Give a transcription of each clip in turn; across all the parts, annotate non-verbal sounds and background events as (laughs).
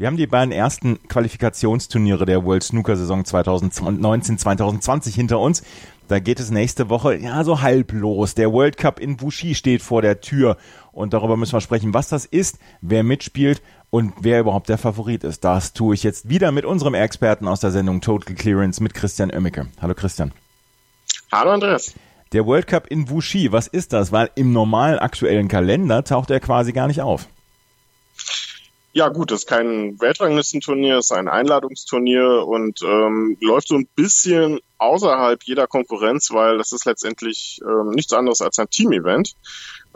Wir haben die beiden ersten Qualifikationsturniere der World Snooker Saison 2019-2020 hinter uns. Da geht es nächste Woche ja so halb los. Der World Cup in Wuxi steht vor der Tür und darüber müssen wir sprechen, was das ist, wer mitspielt und wer überhaupt der Favorit ist. Das tue ich jetzt wieder mit unserem Experten aus der Sendung Total Clearance mit Christian Oemmicke. Hallo Christian. Hallo Andreas. Der World Cup in Wuxi, was ist das? Weil im normalen aktuellen Kalender taucht er quasi gar nicht auf. Ja gut, das ist kein Weltranglistenturnier, es ist ein Einladungsturnier und ähm, läuft so ein bisschen außerhalb jeder Konkurrenz, weil das ist letztendlich ähm, nichts anderes als ein Team-Event,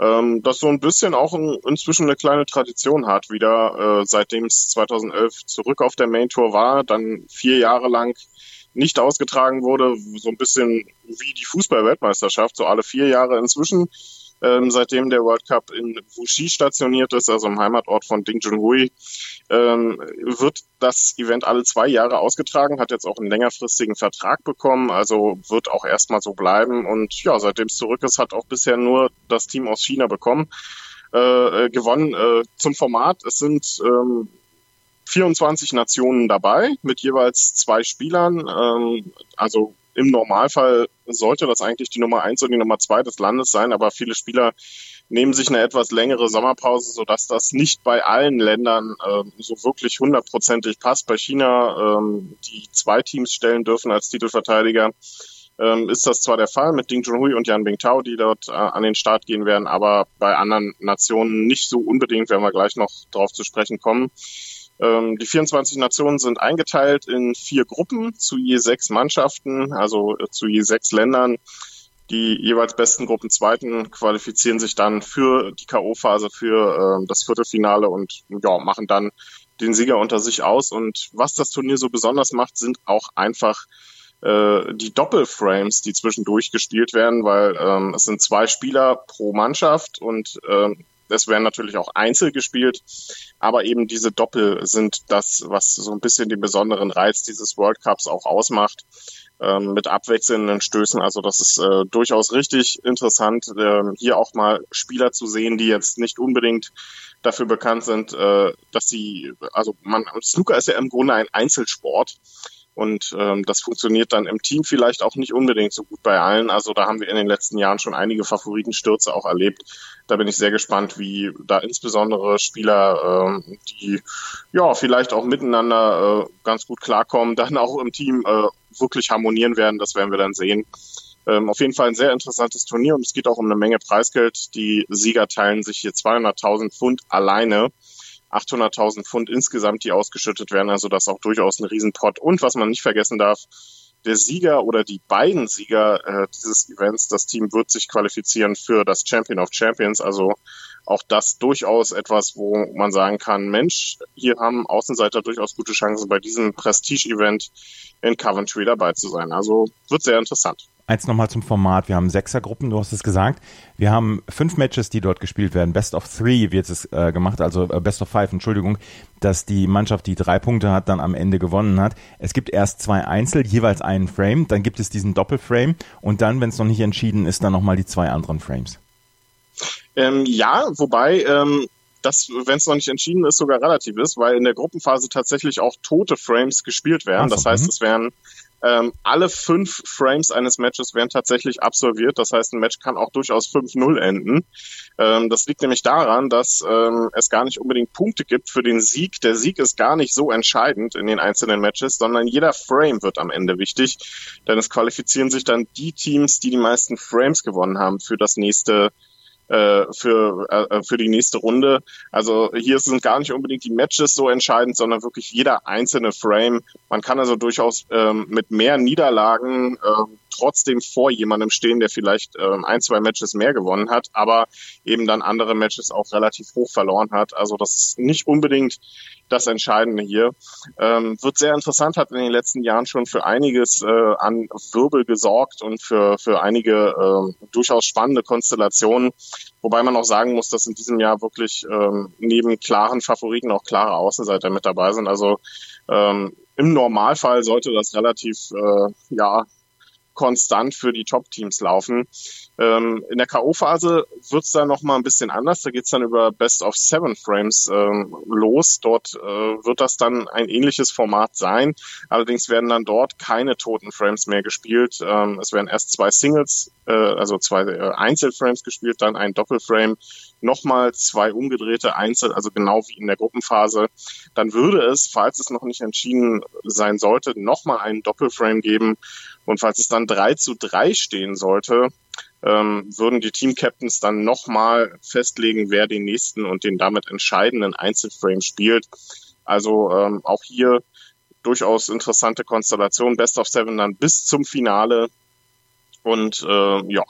ähm, das so ein bisschen auch in, inzwischen eine kleine Tradition hat, wieder äh, seitdem es 2011 zurück auf der Main Tour war, dann vier Jahre lang nicht ausgetragen wurde, so ein bisschen wie die Fußball-Weltmeisterschaft, so alle vier Jahre inzwischen ähm, seitdem der World Cup in Wuxi stationiert ist, also im Heimatort von Ding Junhui, ähm, wird das Event alle zwei Jahre ausgetragen, hat jetzt auch einen längerfristigen Vertrag bekommen, also wird auch erstmal so bleiben. Und ja, seitdem es zurück ist, hat auch bisher nur das Team aus China bekommen, äh, äh gewonnen. Äh, zum Format, es sind ähm, 24 Nationen dabei mit jeweils zwei Spielern. Ähm, also im Normalfall sollte das eigentlich die Nummer eins und die Nummer zwei des Landes sein, aber viele Spieler nehmen sich eine etwas längere Sommerpause, sodass das nicht bei allen Ländern äh, so wirklich hundertprozentig passt. Bei China, ähm, die zwei Teams stellen dürfen als Titelverteidiger, ähm, ist das zwar der Fall mit Ding Junhui und Yan Bingtao, die dort äh, an den Start gehen werden, aber bei anderen Nationen nicht so unbedingt, werden wir gleich noch darauf zu sprechen kommen. Ähm, die 24 Nationen sind eingeteilt in vier Gruppen zu je sechs Mannschaften, also äh, zu je sechs Ländern. Die jeweils besten Gruppenzweiten qualifizieren sich dann für die K.O.-Phase, für äh, das Viertelfinale und ja, machen dann den Sieger unter sich aus. Und was das Turnier so besonders macht, sind auch einfach äh, die Doppelframes, die zwischendurch gespielt werden, weil ähm, es sind zwei Spieler pro Mannschaft und ähm, es werden natürlich auch Einzel gespielt, aber eben diese Doppel sind das, was so ein bisschen den besonderen Reiz dieses World Cups auch ausmacht ähm, mit abwechselnden Stößen. Also das ist äh, durchaus richtig interessant, äh, hier auch mal Spieler zu sehen, die jetzt nicht unbedingt dafür bekannt sind, äh, dass sie, also man, Snooker ist ja im Grunde ein Einzelsport. Und ähm, das funktioniert dann im Team vielleicht auch nicht unbedingt so gut bei allen. Also da haben wir in den letzten Jahren schon einige Favoritenstürze auch erlebt. Da bin ich sehr gespannt, wie da insbesondere Spieler, ähm, die ja vielleicht auch miteinander äh, ganz gut klarkommen, (laughs) dann auch im Team äh, wirklich harmonieren werden. Das werden wir dann sehen. Ähm, auf jeden Fall ein sehr interessantes Turnier und es geht auch um eine Menge Preisgeld. Die Sieger teilen sich hier 200.000 Pfund alleine. 800.000 Pfund insgesamt, die ausgeschüttet werden. Also das ist auch durchaus ein Riesenpott. Und was man nicht vergessen darf, der Sieger oder die beiden Sieger äh, dieses Events, das Team wird sich qualifizieren für das Champion of Champions. Also auch das durchaus etwas, wo man sagen kann, Mensch, hier haben Außenseiter durchaus gute Chancen, bei diesem Prestige-Event in Coventry dabei zu sein. Also wird sehr interessant. Eins nochmal zum Format. Wir haben Sechsergruppen, du hast es gesagt. Wir haben fünf Matches, die dort gespielt werden. Best of Three wird es äh, gemacht, also äh, Best of Five, Entschuldigung, dass die Mannschaft, die drei Punkte hat, dann am Ende gewonnen hat. Es gibt erst zwei Einzel, jeweils einen Frame, dann gibt es diesen Doppelframe und dann, wenn es noch nicht entschieden ist, dann nochmal die zwei anderen Frames. Ähm, ja, wobei ähm, das, wenn es noch nicht entschieden ist, sogar relativ ist, weil in der Gruppenphase tatsächlich auch tote Frames gespielt werden. So, das heißt, mhm. es werden ähm, alle fünf Frames eines Matches werden tatsächlich absolviert. Das heißt, ein Match kann auch durchaus 5-0 enden. Ähm, das liegt nämlich daran, dass ähm, es gar nicht unbedingt Punkte gibt für den Sieg. Der Sieg ist gar nicht so entscheidend in den einzelnen Matches, sondern jeder Frame wird am Ende wichtig. Denn es qualifizieren sich dann die Teams, die die meisten Frames gewonnen haben für das nächste äh, für, äh, für die nächste Runde. Also hier sind gar nicht unbedingt die Matches so entscheidend, sondern wirklich jeder einzelne Frame. Man kann also durchaus ähm, mit mehr Niederlagen äh, trotzdem vor jemandem stehen, der vielleicht ähm, ein, zwei Matches mehr gewonnen hat, aber eben dann andere Matches auch relativ hoch verloren hat. Also das ist nicht unbedingt das Entscheidende hier. Ähm, wird sehr interessant, hat in den letzten Jahren schon für einiges äh, an Wirbel gesorgt und für, für einige äh, durchaus spannende Konstellationen. Wobei man auch sagen muss, dass in diesem Jahr wirklich ähm, neben klaren Favoriten auch klare Außenseiter mit dabei sind. Also ähm, im Normalfall sollte das relativ äh, ja konstant für die Top-Teams laufen. Ähm, in der K.O.-Phase wird's dann noch mal ein bisschen anders. Da geht's dann über Best of Seven Frames ähm, los. Dort äh, wird das dann ein ähnliches Format sein. Allerdings werden dann dort keine toten Frames mehr gespielt. Ähm, es werden erst zwei Singles, äh, also zwei äh, Einzelframes gespielt, dann ein Doppelframe, nochmal zwei umgedrehte Einzel, also genau wie in der Gruppenphase. Dann würde es, falls es noch nicht entschieden sein sollte, nochmal einen Doppelframe geben. Und falls es dann drei zu drei stehen sollte, ähm, würden die Team-Captains dann nochmal festlegen, wer den nächsten und den damit entscheidenden Einzelframe spielt. Also ähm, auch hier durchaus interessante Konstellation. Best of Seven dann bis zum Finale. Und äh, ja,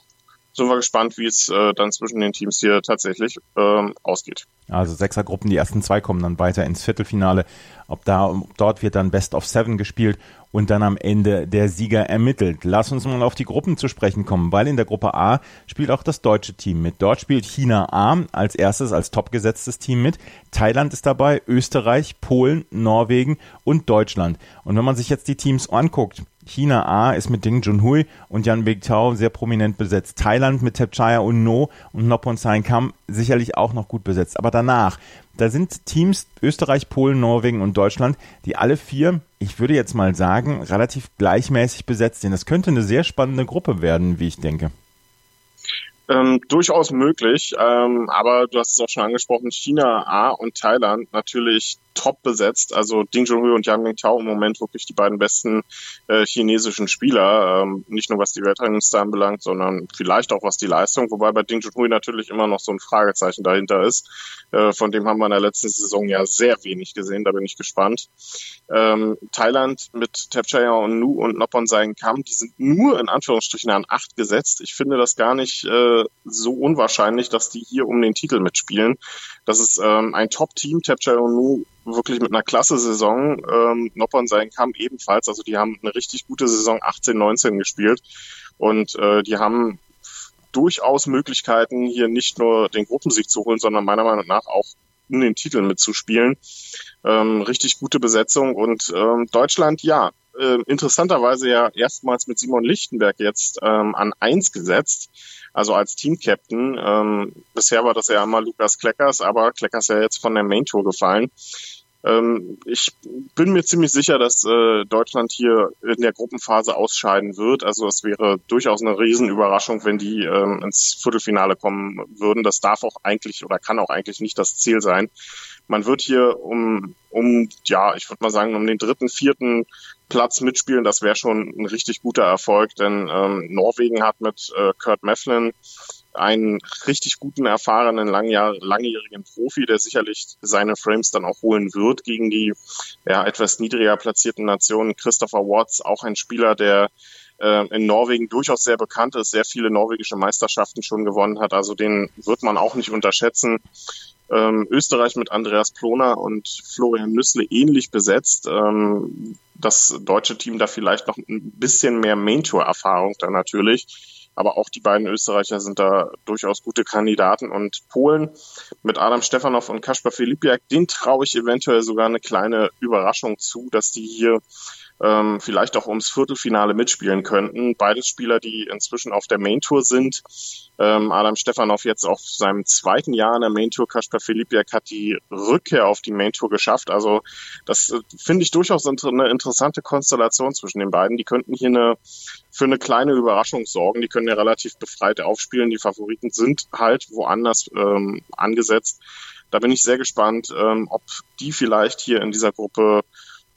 sind wir gespannt, wie es äh, dann zwischen den Teams hier tatsächlich ähm, ausgeht. Also Sechsergruppen, die ersten zwei kommen dann weiter ins Viertelfinale. Ob da, ob dort wird dann Best of Seven gespielt und dann am Ende der Sieger ermittelt. Lass uns mal auf die Gruppen zu sprechen kommen, weil in der Gruppe A spielt auch das deutsche Team mit. Dort spielt China A als erstes, als topgesetztes Team mit. Thailand ist dabei, Österreich, Polen, Norwegen und Deutschland. Und wenn man sich jetzt die Teams anguckt, China A ist mit Ding Junhui und Yan Tao sehr prominent besetzt. Thailand mit Tepchaya und No und Nopon Kam sicherlich auch noch gut besetzt. Aber danach, da sind Teams Österreich, Polen, Norwegen und Deutschland, die alle vier, ich würde jetzt mal sagen, relativ gleichmäßig besetzt sind. Das könnte eine sehr spannende Gruppe werden, wie ich denke. Ähm, durchaus möglich, ähm, aber du hast es auch schon angesprochen, China A und Thailand natürlich top besetzt. Also Ding Junhui und Yang Mingtao im Moment wirklich die beiden besten äh, chinesischen Spieler. Ähm, nicht nur was die Weltrangliste anbelangt, sondern vielleicht auch was die Leistung. Wobei bei Ding Junhui natürlich immer noch so ein Fragezeichen dahinter ist. Äh, von dem haben wir in der letzten Saison ja sehr wenig gesehen. Da bin ich gespannt. Ähm, Thailand mit Tapchaya und Nu und Noppon Sein Kam, die sind nur in Anführungsstrichen an acht gesetzt. Ich finde das gar nicht äh, so unwahrscheinlich, dass die hier um den Titel mitspielen. Das ist ähm, ein Top-Team. Tapchaya und Nu wirklich mit einer klasse Saison. Ähm, Noppon sein kam ebenfalls. Also die haben eine richtig gute Saison 18, 19 gespielt. Und äh, die haben durchaus Möglichkeiten, hier nicht nur den Gruppensieg zu holen, sondern meiner Meinung nach auch um den Titel mitzuspielen. Ähm, richtig gute Besetzung. Und ähm, Deutschland, ja, äh, interessanterweise ja erstmals mit Simon Lichtenberg jetzt ähm, an eins gesetzt also als Team-Captain. Ähm, bisher war das ja immer Lukas Kleckers, aber Kleckers ja jetzt von der Main Tour gefallen. Ähm, ich bin mir ziemlich sicher, dass äh, Deutschland hier in der Gruppenphase ausscheiden wird. Also es wäre durchaus eine Riesenüberraschung, wenn die ähm, ins Viertelfinale kommen würden. Das darf auch eigentlich oder kann auch eigentlich nicht das Ziel sein. Man wird hier um, um ja, ich würde mal sagen, um den dritten, vierten Platz mitspielen. Das wäre schon ein richtig guter Erfolg, denn ähm, Norwegen hat mit äh, Kurt Mefflin einen richtig guten, erfahrenen, langjahr, langjährigen Profi, der sicherlich seine Frames dann auch holen wird gegen die ja, etwas niedriger platzierten Nationen. Christopher Watts, auch ein Spieler, der äh, in Norwegen durchaus sehr bekannt ist, sehr viele norwegische Meisterschaften schon gewonnen hat. Also den wird man auch nicht unterschätzen. Ähm, Österreich mit Andreas Ploner und Florian Nüssle ähnlich besetzt. Ähm, das deutsche Team da vielleicht noch ein bisschen mehr Main-Tour-Erfahrung da natürlich. Aber auch die beiden Österreicher sind da durchaus gute Kandidaten. Und Polen mit Adam Stefanov und Kaspar Filipiak, den traue ich eventuell sogar eine kleine Überraschung zu, dass die hier ähm, vielleicht auch ums Viertelfinale mitspielen könnten. Beides Spieler, die inzwischen auf der Main Tour sind. Ähm, Adam Stefanov jetzt auf seinem zweiten Jahr in der Main Tour. Kaspar Filipiak hat die Rückkehr auf die Main Tour geschafft. Also das äh, finde ich durchaus eine interessante Konstellation zwischen den beiden. Die könnten hier eine für eine kleine Überraschung sorgen. Die können ja relativ befreit aufspielen. Die Favoriten sind halt woanders ähm, angesetzt. Da bin ich sehr gespannt, ähm, ob die vielleicht hier in dieser Gruppe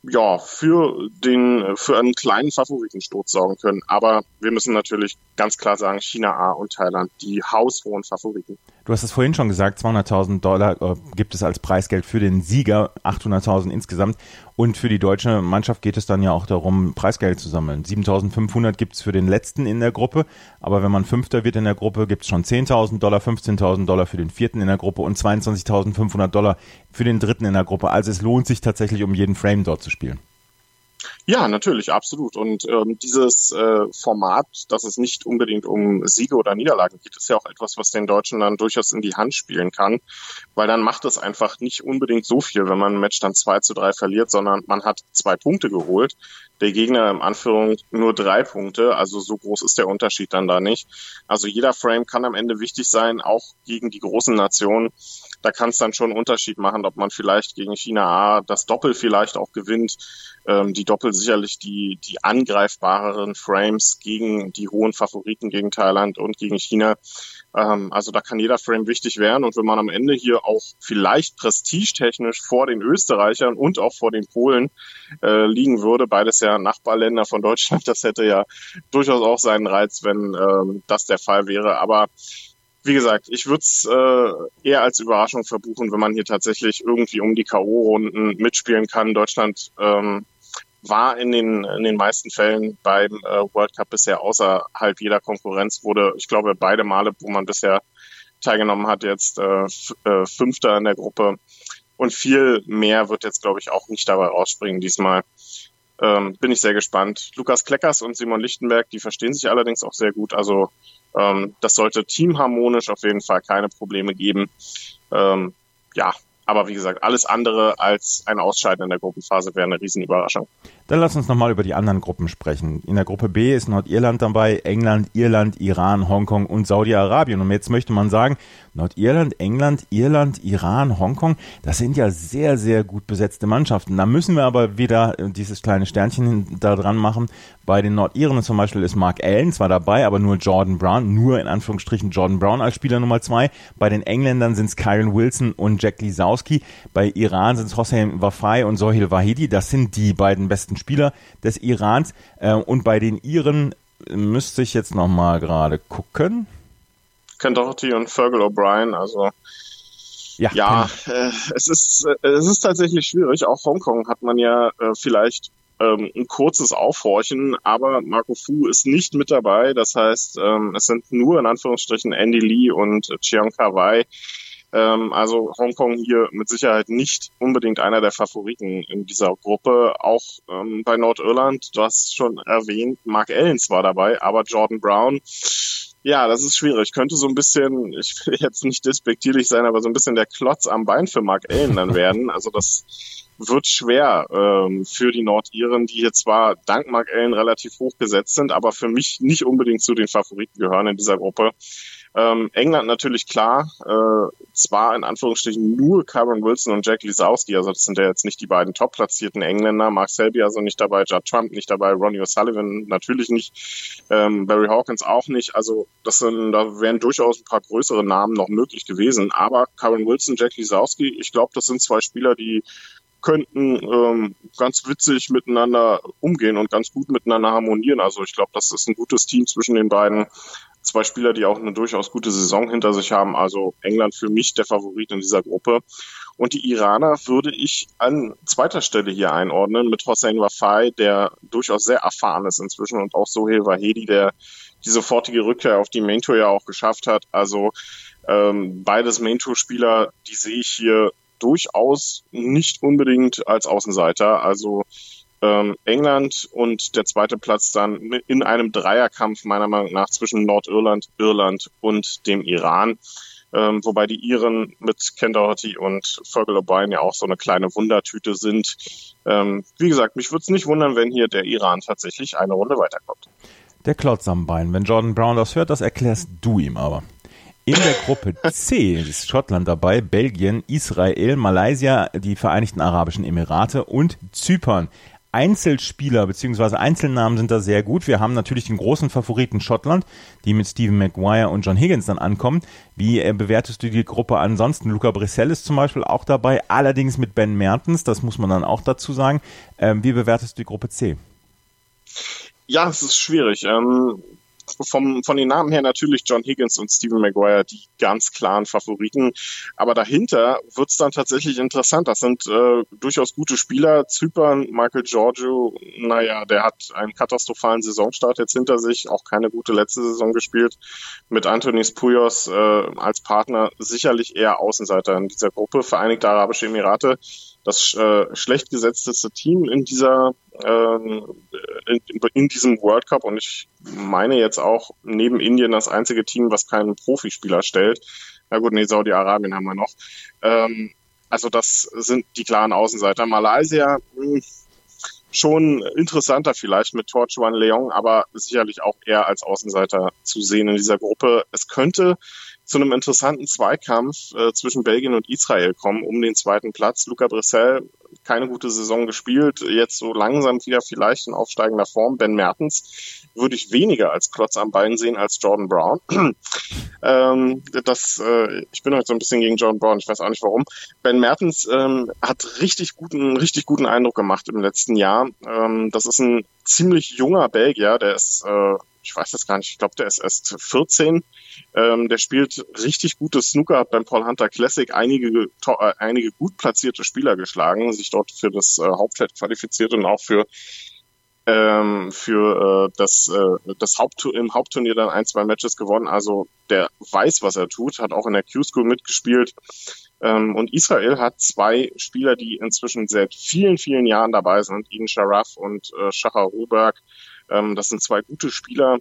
ja, für den, für einen kleinen Favoritensturz sorgen können. Aber wir müssen natürlich ganz klar sagen, China A und Thailand, die haushohen Favoriten. Du hast es vorhin schon gesagt, 200.000 Dollar äh, gibt es als Preisgeld für den Sieger, 800.000 insgesamt. Und für die deutsche Mannschaft geht es dann ja auch darum, Preisgeld zu sammeln. 7.500 gibt es für den letzten in der Gruppe, aber wenn man Fünfter wird in der Gruppe, gibt es schon 10.000 Dollar, 15.000 Dollar für den Vierten in der Gruppe und 22.500 Dollar für den Dritten in der Gruppe. Also es lohnt sich tatsächlich, um jeden Frame dort zu spielen. Ja, natürlich, absolut. Und ähm, dieses äh, Format, dass es nicht unbedingt um Siege oder Niederlagen geht, ist ja auch etwas, was den Deutschen dann durchaus in die Hand spielen kann, weil dann macht es einfach nicht unbedingt so viel, wenn man ein Match dann 2 zu 3 verliert, sondern man hat zwei Punkte geholt. Der Gegner im Anführung nur drei Punkte, also so groß ist der Unterschied dann da nicht. Also jeder Frame kann am Ende wichtig sein, auch gegen die großen Nationen da kann es dann schon einen Unterschied machen, ob man vielleicht gegen China A das Doppel vielleicht auch gewinnt. Ähm, die Doppel sicherlich die, die angreifbareren Frames gegen die hohen Favoriten gegen Thailand und gegen China. Ähm, also da kann jeder Frame wichtig werden. Und wenn man am Ende hier auch vielleicht prestigetechnisch vor den Österreichern und auch vor den Polen äh, liegen würde, beides ja Nachbarländer von Deutschland, (laughs) das hätte ja durchaus auch seinen Reiz, wenn ähm, das der Fall wäre. Aber wie gesagt, ich würde es äh, eher als Überraschung verbuchen, wenn man hier tatsächlich irgendwie um die K.O.-Runden mitspielen kann. Deutschland ähm, war in den, in den meisten Fällen beim äh, World Cup bisher außerhalb jeder Konkurrenz, wurde, ich glaube, beide Male, wo man bisher teilgenommen hat, jetzt äh, äh, Fünfter in der Gruppe. Und viel mehr wird jetzt, glaube ich, auch nicht dabei rausspringen diesmal. Ähm, bin ich sehr gespannt. Lukas Kleckers und Simon Lichtenberg, die verstehen sich allerdings auch sehr gut. Also ähm, das sollte teamharmonisch auf jeden Fall keine Probleme geben. Ähm, ja, aber wie gesagt, alles andere als ein Ausscheiden in der Gruppenphase wäre eine Riesenüberraschung. Dann lass uns nochmal über die anderen Gruppen sprechen. In der Gruppe B ist Nordirland dabei, England, Irland, Iran, Hongkong und Saudi-Arabien. Und jetzt möchte man sagen, Nordirland, England, Irland, Iran, Hongkong, das sind ja sehr, sehr gut besetzte Mannschaften. Da müssen wir aber wieder dieses kleine Sternchen da dran machen. Bei den Nordiren zum Beispiel ist Mark Allen zwar dabei, aber nur Jordan Brown, nur in Anführungsstrichen Jordan Brown als Spieler Nummer zwei. Bei den Engländern sind es Kyron Wilson und Jack Lisowski. Bei Iran sind es Hossein Wafai und Sohil Wahidi. Das sind die beiden besten Spieler des Irans. Äh, und bei den Iren müsste ich jetzt nochmal gerade gucken. Ken Doherty und Fergal O'Brien, also ja, ja äh, es ist äh, es ist tatsächlich schwierig. Auch Hongkong hat man ja äh, vielleicht ähm, ein kurzes Aufhorchen, aber Marco Fu ist nicht mit dabei. Das heißt, ähm, es sind nur in Anführungsstrichen Andy Lee und Chiang Kai-wai. Ähm, also Hongkong hier mit Sicherheit nicht unbedingt einer der Favoriten in dieser Gruppe. Auch ähm, bei Nordirland, du hast schon erwähnt, Mark Ellens war dabei, aber Jordan Brown ja, das ist schwierig. Könnte so ein bisschen, ich will jetzt nicht despektierlich sein, aber so ein bisschen der Klotz am Bein für Mark Allen dann (laughs) werden. Also das wird schwer ähm, für die Nordiren, die hier zwar dank Mark Allen relativ hoch gesetzt sind, aber für mich nicht unbedingt zu den Favoriten gehören in dieser Gruppe. Ähm, England natürlich klar, äh, zwar in Anführungsstrichen nur Kyron Wilson und Jack Lisowski, also das sind ja jetzt nicht die beiden top-platzierten Engländer, Mark Selby also nicht dabei, Judd Trump nicht dabei, Ronnie O'Sullivan natürlich nicht, ähm, Barry Hawkins auch nicht, also das sind, da wären durchaus ein paar größere Namen noch möglich gewesen, aber Kyron Wilson, Jack Lisowski, ich glaube, das sind zwei Spieler, die könnten ähm, ganz witzig miteinander umgehen und ganz gut miteinander harmonieren. Also ich glaube, das ist ein gutes Team zwischen den beiden zwei Spieler, die auch eine durchaus gute Saison hinter sich haben. Also England für mich der Favorit in dieser Gruppe. Und die Iraner würde ich an zweiter Stelle hier einordnen mit Hossein Wafai, der durchaus sehr erfahren ist inzwischen und auch Sohail Wahedi, der die sofortige Rückkehr auf die Main Tour ja auch geschafft hat. Also ähm, beides Main Tour Spieler, die sehe ich hier durchaus nicht unbedingt als Außenseiter. Also ähm, England und der zweite Platz dann in einem Dreierkampf meiner Meinung nach zwischen Nordirland, Irland und dem Iran. Ähm, wobei die Iren mit Ken Doherty und Fergal O'Brien ja auch so eine kleine Wundertüte sind. Ähm, wie gesagt, mich würde es nicht wundern, wenn hier der Iran tatsächlich eine Runde weiterkommt. Der Klotz am Bein. Wenn Jordan Brown das hört, das erklärst du ihm aber. In der Gruppe C (laughs) ist Schottland dabei, Belgien, Israel, Malaysia, die Vereinigten Arabischen Emirate und Zypern. Einzelspieler bzw. Einzelnamen sind da sehr gut. Wir haben natürlich den großen Favoriten Schottland, die mit Stephen Maguire und John Higgins dann ankommen. Wie äh, bewertest du die Gruppe ansonsten? Luca Brissell ist zum Beispiel auch dabei, allerdings mit Ben Mertens, das muss man dann auch dazu sagen. Ähm, wie bewertest du die Gruppe C? Ja, es ist schwierig. Ähm, vom, von den Namen her natürlich John Higgins und Stephen Maguire die ganz klaren Favoriten. Aber dahinter wird's dann tatsächlich interessant. Das sind äh, durchaus gute Spieler. Zypern, Michael Giorgio, naja, der hat einen katastrophalen Saisonstart jetzt hinter sich, auch keine gute letzte Saison gespielt. Mit Antonis Puyos äh, als Partner sicherlich eher Außenseiter in dieser Gruppe. Vereinigte Arabische Emirate das äh, schlecht gesetzteste Team in dieser in, in, diesem World Cup und ich meine jetzt auch neben Indien das einzige Team, was keinen Profispieler stellt. Na gut, nee, Saudi-Arabien haben wir noch. Ähm, also das sind die klaren Außenseiter. Malaysia mh, hm, schon interessanter vielleicht mit Torchuan Leong, aber sicherlich auch eher als Außenseiter zu sehen in dieser Gruppe. Es könnte zu einem interessanten Zweikampf äh, zwischen Belgien und Israel kommen um den zweiten Platz. Luca Brissell keine gute Saison gespielt, jetzt so langsam wieder vielleicht in aufsteigender Form. Ben Mertens würde ich weniger als Klotz am Bein sehen als Jordan Brown. (clears throat) ähm, das, äh, ich bin heute so ein bisschen gegen Jordan Brown, ich weiß auch nicht warum. Ben Mertens ähm, hat richtig guten, richtig guten Eindruck gemacht im letzten Jahr. Ähm, das ist ein ziemlich junger Belgier, der ist äh, ich weiß das gar nicht, ich glaube, der ist erst 14. Ähm, der spielt richtig gutes Snooker, hat beim Paul Hunter Classic einige, äh, einige gut platzierte Spieler geschlagen, sich dort für das äh, Hauptfeld qualifiziert und auch für ähm, für äh, das, äh, das Haupttur im Hauptturnier dann ein, zwei Matches gewonnen. Also der weiß, was er tut, hat auch in der Q-School mitgespielt. Ähm, und Israel hat zwei Spieler, die inzwischen seit vielen, vielen Jahren dabei sind, Ian Sharaf und äh, Shachar Ruberg. Ähm, das sind zwei gute Spieler.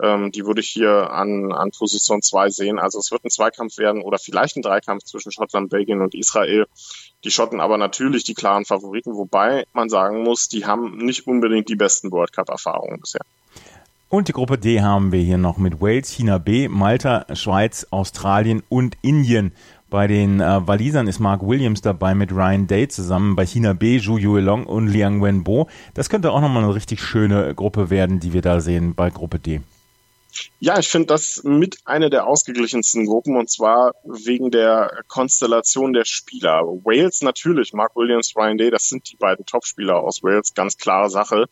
Ähm, die würde ich hier an, an Position 2 sehen. Also es wird ein Zweikampf werden oder vielleicht ein Dreikampf zwischen Schottland, Belgien und Israel. Die Schotten aber natürlich die klaren Favoriten, wobei man sagen muss, die haben nicht unbedingt die besten World Cup-Erfahrungen bisher. Und die Gruppe D haben wir hier noch mit Wales, China B, Malta, Schweiz, Australien und Indien. Bei den äh, Walisern ist Mark Williams dabei mit Ryan Day zusammen. Bei China B, Zhu Yuelong und Liang Wenbo. Das könnte auch nochmal eine richtig schöne Gruppe werden, die wir da sehen bei Gruppe D. Ja, ich finde das mit einer der ausgeglichensten Gruppen und zwar wegen der Konstellation der Spieler. Wales natürlich, Mark Williams, Ryan Day, das sind die beiden Topspieler aus Wales, ganz klare Sache.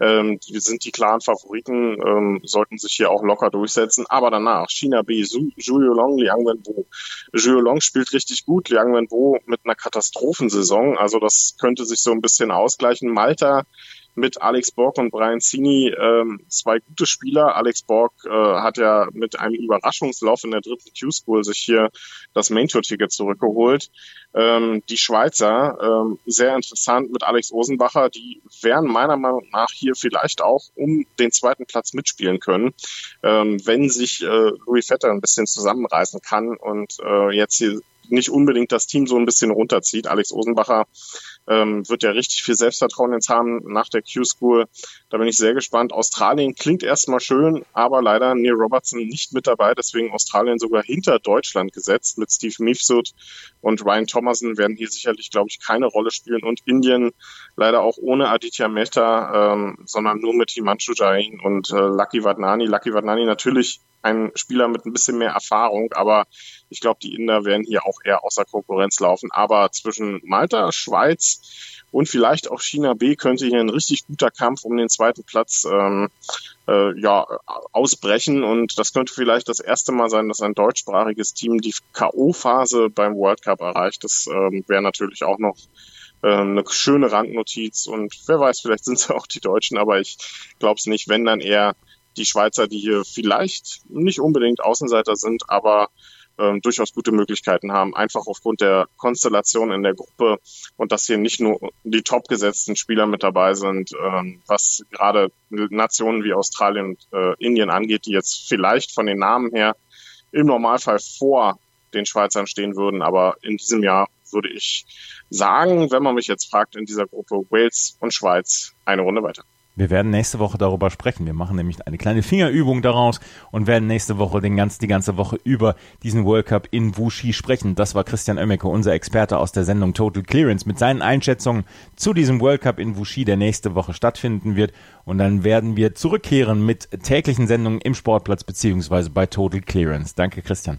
Ähm, die sind die klaren Favoriten, ähm, sollten sich hier auch locker durchsetzen. Aber danach China B, Zhu Long, Liang Wenbo. Zhu Long spielt richtig gut, Liang Wenbo mit einer Katastrophensaison. Also das könnte sich so ein bisschen ausgleichen. Malta mit Alex Borg und Brian Cini ähm, zwei gute Spieler. Alex Borg äh, hat ja mit einem Überraschungslauf in der dritten Q-School sich hier das Main-Tour-Ticket zurückgeholt. Ähm, die Schweizer, ähm, sehr interessant mit Alex Osenbacher, die werden meiner Meinung nach hier vielleicht auch um den zweiten Platz mitspielen können, ähm, wenn sich äh, Louis Vetter ein bisschen zusammenreißen kann und äh, jetzt hier nicht unbedingt das Team so ein bisschen runterzieht. Alex Osenbacher ähm, wird ja richtig viel Selbstvertrauen jetzt haben nach der Q-School. Da bin ich sehr gespannt. Australien klingt erstmal schön, aber leider Neil Robertson nicht mit dabei. Deswegen Australien sogar hinter Deutschland gesetzt mit Steve Mifsud und Ryan Thomason werden hier sicherlich, glaube ich, keine Rolle spielen. Und Indien leider auch ohne Aditya Mehta, ähm, sondern nur mit Himanshu Jain und äh, Lucky Vadnani. Lucky Vadnani natürlich ein Spieler mit ein bisschen mehr Erfahrung, aber ich glaube, die Inder werden hier auch eher außer Konkurrenz laufen. Aber zwischen Malta, Schweiz und vielleicht auch China B könnte hier ein richtig guter Kampf um den zweiten Platz ähm, äh, ja, ausbrechen. Und das könnte vielleicht das erste Mal sein, dass ein deutschsprachiges Team die K.O.-Phase beim World Cup erreicht. Das ähm, wäre natürlich auch noch äh, eine schöne Randnotiz. Und wer weiß, vielleicht (laughs) sind es auch die Deutschen, aber ich glaube es nicht, wenn dann eher die Schweizer, die hier vielleicht nicht unbedingt Außenseiter sind, aber ähm, durchaus gute Möglichkeiten haben, einfach aufgrund der Konstellation in der Gruppe und dass hier nicht nur die topgesetzten Spieler mit dabei sind, ähm, was gerade Nationen wie Australien und äh, Indien angeht, die jetzt vielleicht von den Namen her im Normalfall vor den Schweizern stehen würden, aber in diesem Jahr würde ich sagen, wenn man mich jetzt fragt, in dieser Gruppe Wales und Schweiz eine Runde weiter. Wir werden nächste Woche darüber sprechen. Wir machen nämlich eine kleine Fingerübung daraus und werden nächste Woche den ganz, die ganze Woche über diesen World Cup in Wuxi sprechen. Das war Christian Oemmeke, unser Experte aus der Sendung Total Clearance, mit seinen Einschätzungen zu diesem World Cup in Wuxi, der nächste Woche stattfinden wird. Und dann werden wir zurückkehren mit täglichen Sendungen im Sportplatz beziehungsweise bei Total Clearance. Danke, Christian.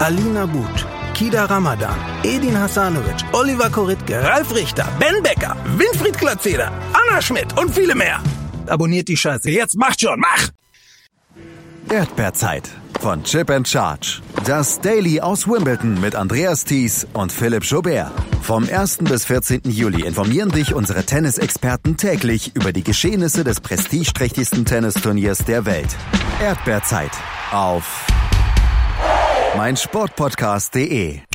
Alina But, Kida Ramadan, Edin Hasanovic, Oliver Koritke, Ralf Richter, Ben Becker, Winfried Glatzeder, Anna Schmidt und viele mehr. Abonniert die Scheiße. Jetzt macht schon, mach! Erdbeerzeit von Chip and Charge. Das Daily aus Wimbledon mit Andreas Thies und Philipp Jobert. Vom 1. bis 14. Juli informieren dich unsere Tennisexperten täglich über die Geschehnisse des prestigeträchtigsten Tennisturniers der Welt. Erdbeerzeit auf meinsportpodcast.de